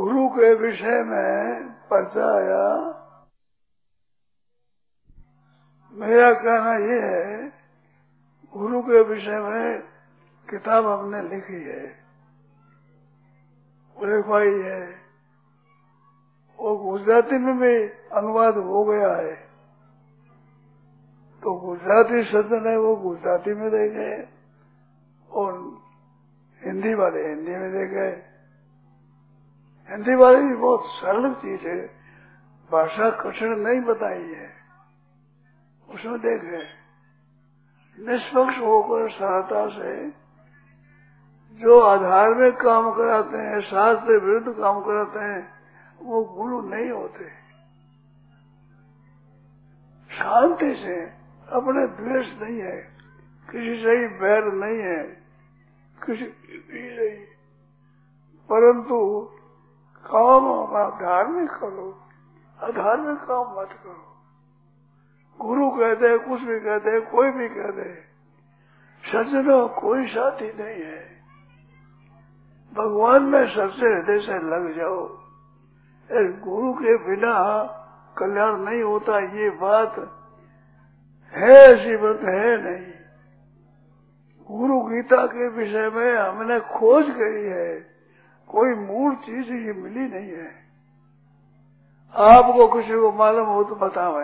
गुरु के विषय में पर्चा आया मेरा कहना ये है, गुरु के विषय में किताब हमने लिखी है लिखवाई है। वो गुजराती में भी अनुवाद हो गया है। तो गुजराती सदन है वो गुजराती में दे गए और हिंदी वाले हिंदी में दे हिंदी वाले भी बहुत सरल चीज़ है भाषा कठिन नहीं बताई है उसमें देख निष्पक्ष होकर सरलता से जो आधार में काम कराते हैं शास्त्र विरुद्ध काम कराते हैं वो गुरु नहीं होते शांति से अपने द्वेष नहीं है किसी से ही बैर नहीं है किसी नहीं परंतु काम धार्मिक करो, अधार्मिक काम मत करो। गुरु कहते कुछ भी कहते कोई भी कहते सज्जनों कोई साथी नहीं है। भगवान में सबसे हृदय से लग जाओ। गुरु के बिना कल्याण नहीं होता, ये बात है ऐसी बात है नहीं। गुरु गीता के विषय में हमने खोज करी है। कोई मूल चीज़ ये मिली नहीं है। आपको किसी को मालूम हो तो बताओ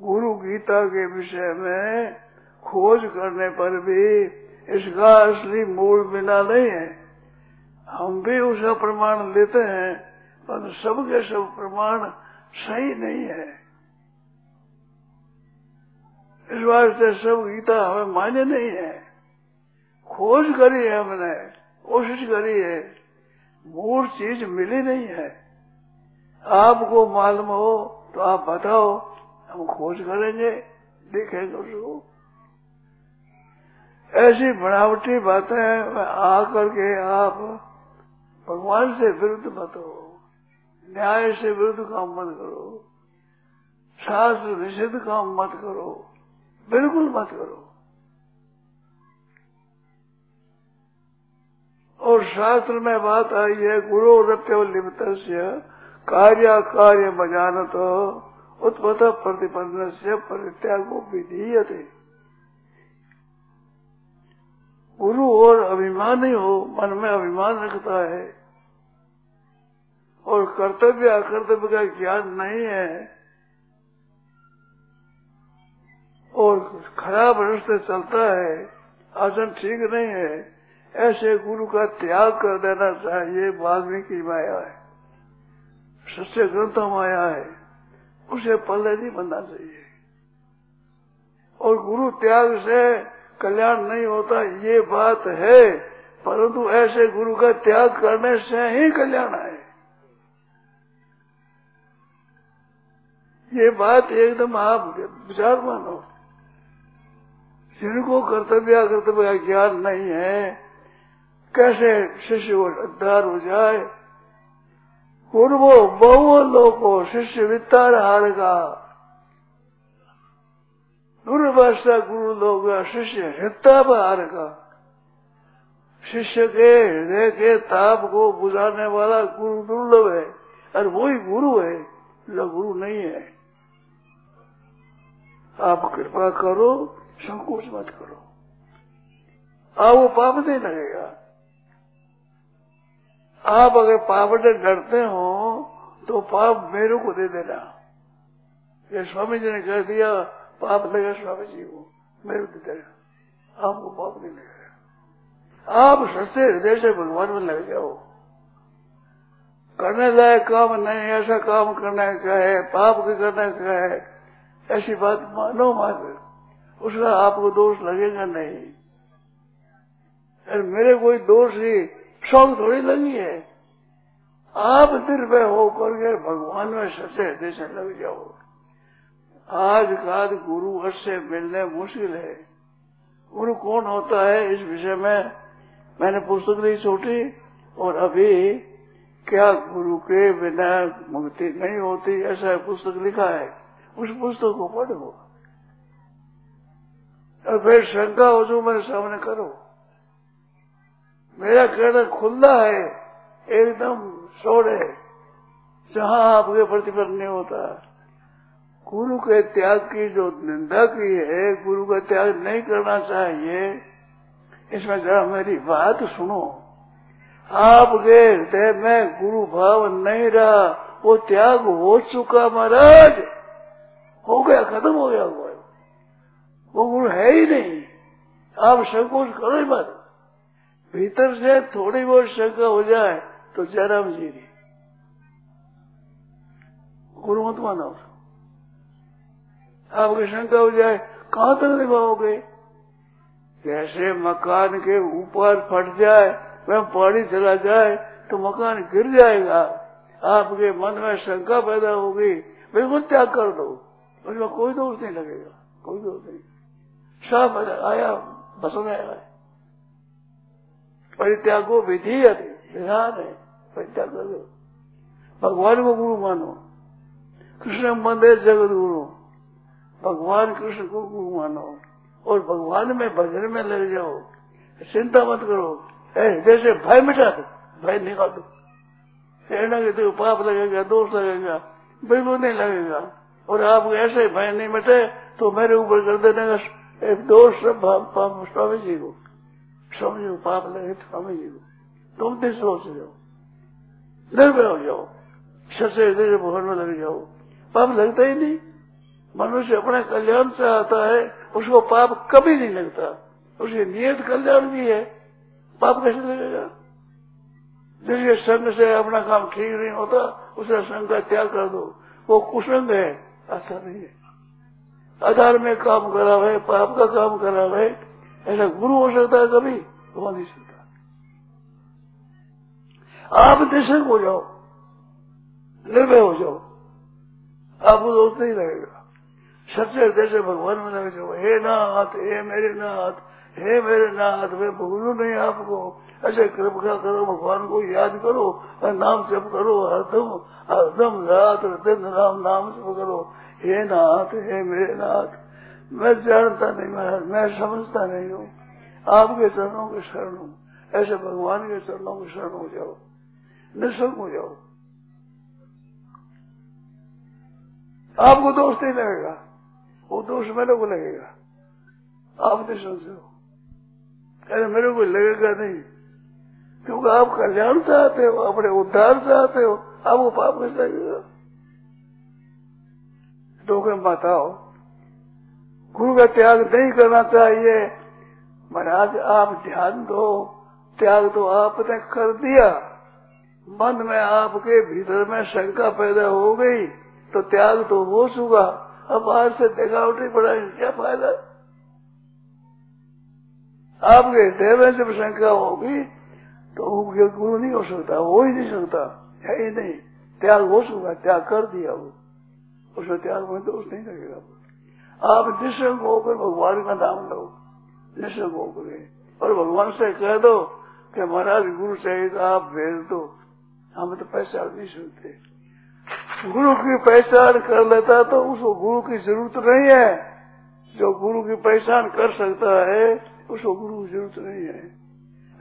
गुरु गीता के विषय में खोज करने पर भी इसका असली मूल मिला नहीं है। हम भी उसका प्रमाण लेते हैं, पर सब के सब प्रमाण सही नहीं है। इस वास्ते सब गीता हमें मान्य नहीं है। खोज करी है हमने। कोशिश करी है मूल चीज़ मिली नहीं है। आपको मालूम हो तो आप बताओ, हम खोज करेंगे, देखेंगे उसको। ऐसी बनावटी बातें आकर के आप भगवान से विरुद्ध मत हो, न्याय से विरुद्ध काम मत करो, शास्त्र निषिद्ध काम मत करो, बिल्कुल मत करो। और शास्त्र में बात आई है, गुरु रप्य लिप्त कार्य कार्य बजानत उत्पत प्रतिपन्न से परित्यागो विधीयते। गुरु और अभिमान ही हो, मन में अभिमान रखता है। और कर्तव्य अकर्तव्य का ज्ञान नहीं है। और खराब रास्ते चलता है, आसन ठीक नहीं है। ऐसे गुरु का त्याग कर देना चाहिए, वाल्मीकि माया है। सच्चे ग्रंथ माया है, उसे पल्ले नहीं बनना चाहिए। और गुरु त्याग से कल्याण नहीं होता, ये बात है, परंतु ऐसे गुरु का त्याग करने से ही कल्याण आए। ये बात एकदम आप विचार मानो जिनको कर्तव्य कर्तव्य का ज्ञान नहीं है कैसे शिष्य को उद्धार हो जाए? पूर्वो बहु लोको शिष्य वित्तार हार का दुर्भाषा गुरु लोग शिष्य हिताप हार का शिष्य के हृदय के ताप को बुझाने वाला गुरु दुर्लभ है और वही गुरु है जो गुरु नहीं है। आप कृपा करो, संकोच मत करो। आ वो पाप नहीं लगेगा। आप अगर पाप से डरते हो तो पाप मेरे को दे देना। ये स्वामी जी ने कह दिया, पाप लगेगा स्वामी जी को, मेरे को दे देना। आपको पाप नहीं लगेगा आप सच्चे हृदय से भगवान में लग जाओ। करने लायक काम नहीं, ऐसा काम करना क्या है, पाप के करना क्या है। ऐसी बात मानो मात्र उसका आपको दोष लगेगा नहीं। अरे मेरे कोई दोष ही शौक थोड़ी लगी है। आप निर्भय होकर के भगवान में सच्चे हृदय से लग जाओ। आज का गुरु से मिलने मुश्किल है। गुरु कौन होता है इस विषय में मैंने पुस्तक नहीं छोटी, और अभी क्या गुरु के बिना मुक्ति नहीं होती, ऐसा पुस्तक लिखा है। उस पुस्तक को पढ़ो। और फिर शंका हो जो मेरे सामने करो। मेरा कहना खुला है, एकदम सोड़े जहाँ आपके प्रतिफल नहीं होता। गुरु के त्याग की जो निंदा की है, गुरु का त्याग नहीं करना चाहिए। इसमें जरा मेरी बात सुनो। आपके हृदय में गुरु भाव नहीं रहा, वो त्याग हो चुका महाराज। हो गया, खत्म हो गया वो वो गुरु है ही नहीं। आप संकोच करो ही मत भीतर से थोड़ी बहुत शंका हो जाए तो जयराम जी की गुरु मत माना। उसको आपकी शंका हो जाए, कहाँ तक निभाओगे? जैसे मकान के ऊपर फट जाए, वह पानी चला जाए तो मकान गिर जाएगा। आपके मन में शंका पैदा होगी, बिल्कुल त्याग कर दो। उसमें कोई दोष नहीं लगेगा, कोई दोष नहीं। साफ़ आया, बस में आया परित्यागो विधि विधान है परित्याग भगवान को गुरु मानो। कृष्ण मंदिर जगत गुरु, भगवान कृष्ण को गुरु मानो। और भगवान में भजन में लग जाओ, चिंता मत करो। जैसे भय मिटा दो, भय निकाल दो। कहना कि देखो पाप लगेगा, दोष लगेगा, बिल्कुल नहीं लगेगा। और आप ऐसे भय नहीं मिटे तो मेरे ऊपर कर देने। का दोष स्वामी जी को। लगे स्वामी जी। तुम भी सोच जाओ निर्भय हो जाओ। सच्चे हृदय भगवान में लग जाओ। पाप लगता ही नहीं। मनुष्य अपने कल्याण से आता है, उसको पाप कभी नहीं लगता। उसकी नियत कल्याण भी है। पाप कैसे लगेगा? जिसके संग से अपना काम ठीक नहीं होता, उसे संग का त्याग कर दो। वो कुसंग है। ऐसा नहीं है। आधार में काम करा है, पाप का काम करा है। ऐसा गुरु हो सकता है कभी? हो नहीं सकता आप निशंक हो जाओ, निर्भय हो जाओ। आपको दोस्त नहीं लगेगा। सच्चे जैसे भगवान में लगे जाओ। हे नाथ, हे मेरे नाथ, हे मेरे नाथ, मैं भूलू नहीं आपको। ऐसे कृपा करो, भगवान को याद करो, नाम जप करो हरदम हरदम रात, दिन, राम, नाम जप करो। हे नाथ, हे मेरे नाथ मैं जानता नहीं महाराज, मैं समझता नहीं हूँ। आपके चरणों के शरण हूँ। ऐसे भगवान के चरणों के शरण हो जाओ। निशंक हो जाओ। आपको दोष नहीं लगेगा। वो दोष मेरे को लगेगा। आप निशंक हो। अरे मेरे को लगेगा नहीं। क्योंकि आप कल्याण चाहते हो अपने उद्धार चाहते हो आपको पाप कैसे लगेगा। धोखे बताओ गुरु का त्याग नहीं करना चाहिए। महाराज, आप ध्यान दो। त्याग तो आपने कर दिया। मन में आपके भीतर में शंका पैदा हो गई तो त्याग तो हो चुका। अब आज से देखावटी पड़ाएँगे क्या फ़ायदा? आपके हृदय में जब शंका होगी तो गुरु नहीं हो सकता, हो ही नहीं सकता। है ही नहीं। त्याग हो चुका, त्याग कर दिया वो। उसमें त्याग में दोष नहीं लगेगा आप निशंक होकर भगवान का नाम लो निशंक होकर और भगवान से कह दो कि महाराज, गुरु चाहिए तो आप भेज दो। हम तो पहचान नहीं सुनते। गुरु की पहचान कर लेता तो उसको गुरु की ज़रूरत नहीं है। जो गुरु की पहचान कर सकता है उसको गुरु की ज़रूरत नहीं है।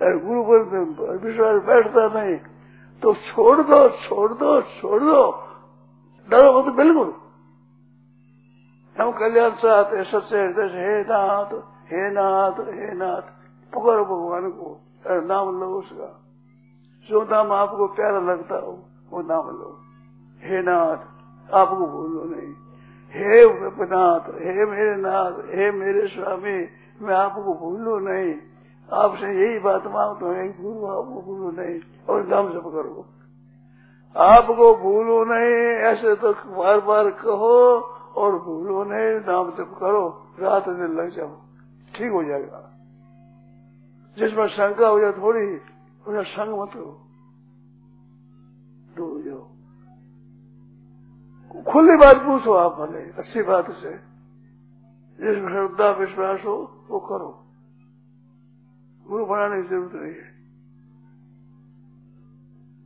अगर गुरु पर विश्वास बैठता नहीं तो छोड़ दो छोड़ दो छोड़ दो। डरो तो बिल्कुल। हम कल्याण चाहते सबसे हृदय से हे नाथ हे नाथ हे नाथ। पुकारो भगवान को नाम लो उसका। जो नाम आपको प्यारा लगता हो, वो नाम लो। हे नाथ, आपको भूलो नहीं। हे नाथ हे मेरे नाथ, हे मेरे स्वामी, मैं आपको भूलू नहीं। आपसे यही बात माँगता हूँ गुरु आपको भूलो नहीं। और नाम जप करो। आपको भूलो नहीं, ऐसे तो बार बार कहो और भूलो नहीं, नाम जप करो, रात दिन लग जाओ। ठीक हो जाएगा। जिसमें शंका हो जाए थोड़ी उसमें संग मत करो दूर जाओ। खुली बात पूछो आप भले, अच्छी बात से। जिसमें श्रद्धा विश्वास हो, वो करो। गुरु बनाने की ज़रूरत नहीं है।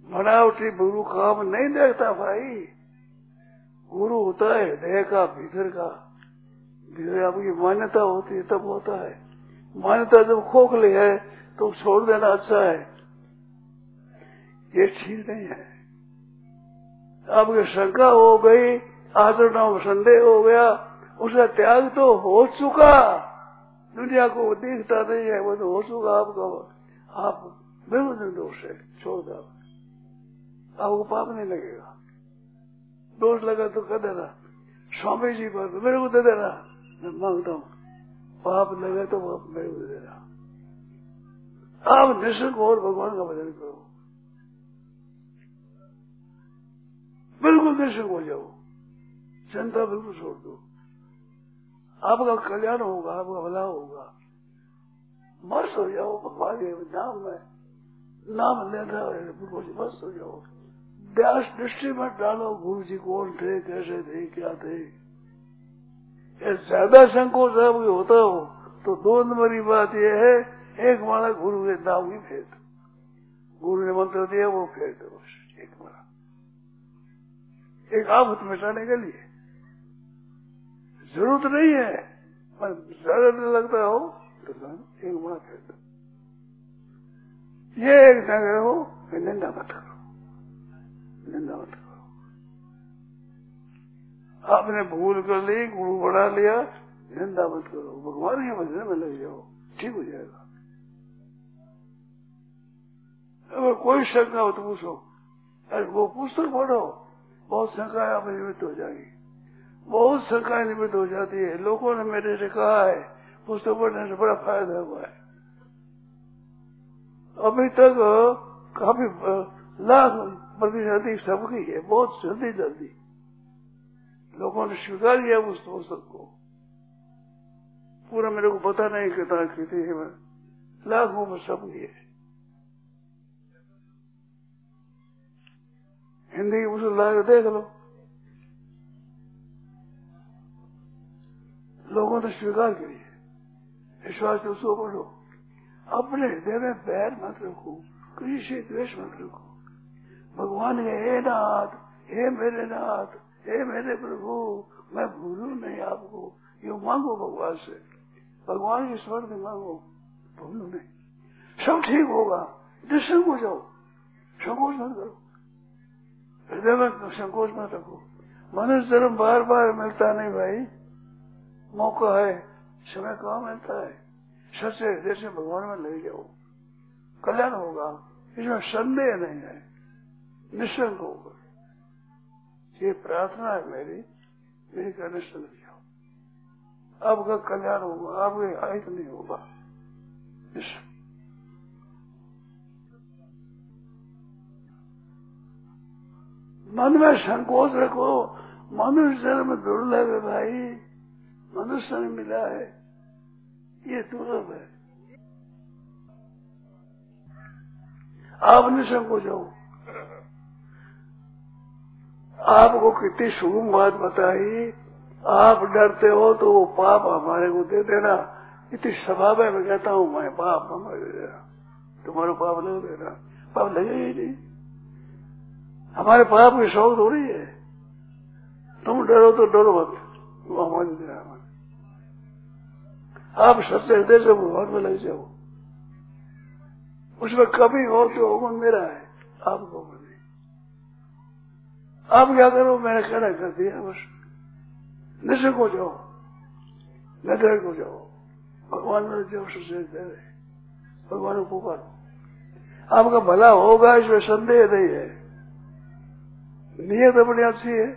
बनावटी गुरु काम नहीं देखता भाई। गुरु होता है हृदय का, भीतर का। भीतर आपकी मान्यता होती है, तब होता है। मान्यता जब खोखली है तो छोड़ देना अच्छा है। ये ठीक नहीं है। आपकी शंका हो गई, आचरणों संदेह हो गया, उसका त्याग तो हो चुका। दुनिया को देखता नहीं है, वो तो हो चुका आपका। आप बिल्कुल निर्दोष है, छोड़ दो। आपको पाप नहीं लगेगा। दोष लगा तो कर देना। स्वामी जी पर मेरे को दे देना। मैं माँगता हूँ। पाप लगे तो पाप मेरे को दे देना। आप निशुल्क और भगवान का भजन करो। बिल्कुल निशुल्क हो जाओ। चिंता बिल्कुल छोड़ दो। आपका कल्याण होगा, आपका भला होगा। मस्त हो जाओ, भगवान के नाम में नाम बिल्कुल मस्त हो जाओ। व्यास दृष्टि में डालो, गुरु जी कौन थे, कैसे थे, क्या थे। ज़्यादा संकोच आपकी होता हो तो दो नंबर बात यह है, एक माला गुरु के नाम ही फेर दो गुरु ने मंत्र दिया, वो फेर दो एक माला। एक आफत मिटाने के लिए। ज़रूरत नहीं है, पर ज़्यादा दिन लगता हो तो एक माला फेर दो ये एक जगह हो मैं निंदा मत करो। निंदा मत करो आपने भूल कर ली, गुरु बढ़ा लिया निंदा मत करो भगवान के भजन में लग जाओ ठीक हो जाएगा। अगर कोई शंका हो तो पूछो। अरे वो पुस्तक पढ़ो, बहुत शंकाएँ आप निवृत्त हो जाएगी। बहुत शंकाएँ निवृत्त हो जाती है। लोगों ने मेरे से कहा है, पुस्तक पढ़ने से बड़ा फ़ायदा हुआ है। अभी तक काफ़ी लाख प्रतिशत सबकी है, बहुत जल्दी जल्दी। लोगों ने स्वीकार किया उस पुस्तक को। पूरा मेरे को पता नहीं कितना कितनी है लाखों में सबकी है। हिंदी की पुस्तक ला देख लो। लोगों ने स्वीकार की है। विश्वास उसको पढ़ो अपने हृदय में पैर मत रखो। किसी से द्वेष मत रखो। भगवान के, हे नाथ, हे मेरे नाथ, हे मेरे प्रभु, मैं भूलू नहीं आपको। ये मांगो भगवान से। भगवान की स्मरण मांगो, भूलू नहीं। सब ठीक होगा। दर्शन हो जाओ। संकोच मत करो। हृदय में संकोच मत रखो। मनुष्य जन्म बार बार मिलता नहीं भाई। मौका है, समय कहाँ मिलता है? सच्चे हृदय से भगवान में ले जाओ। कल्याण होगा। इसमें संदेह नहीं है। निशंक होगा ये प्रार्थना है मेरी मेरी का निश्चल जाओ आपका कल्याण होगा आपके आयत नहीं होगा। मन में संकोच रखो। मनुष्य जन्म दुर्लभ है भाई। मनुष्य ने मिला है। ये दुर्लभ है। आप निसंकोच हो आपको कितनी शुभ बात बताई। आप डरते हो तो वो पाप हमारे को दे देना। इतनी स्वभाव है मैं कहता हूँ, मैं पाप हमारे दे देना तुम्हारे पाप लग देना। पाप लगे ही नहीं। हमारे पाप की शौक हो रही है। तुम डरो तो डरो मत। वो हमारे दे आप सच्चे हृदय से भगवान में लग जाओ। उसमें कभी हो तो हुक्म मेरा है, आपको आप क्या करो? मैंने कहना कर दिया बस। निश्चय को जाओ। नज़र को जाओ। भगवान में जाओ सच्चे दे भगवान को पुकारो आपका भला होगा, इसमें संदेह नहीं है। नियत अपनी अच्छी है।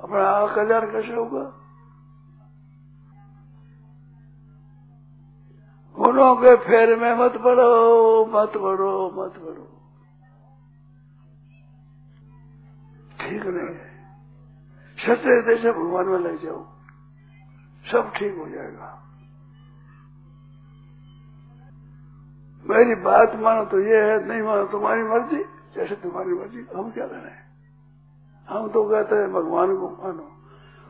अपना कल्याण कैसे होगा? गुणों के फेर में मत पड़ो मत पड़ो मत पड़ो। ठीक नहीं है। सत्य हृदय से भगवान में लग जाओ। सब ठीक हो जाएगा। मेरी बात मानो तो ये है, नहीं मानो तुम्हारी मर्ज़ी, जैसे तुम्हारी मर्ज़ी। हम क्या करें हम तो कहते हैं, भगवान को मानो।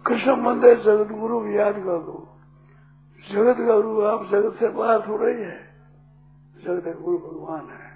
कृष्ण मंदिर जगत गुरु भी याद कर दो जगत गुरु आप जगत से बाहर हो रही है। जगत गुरु भगवान है।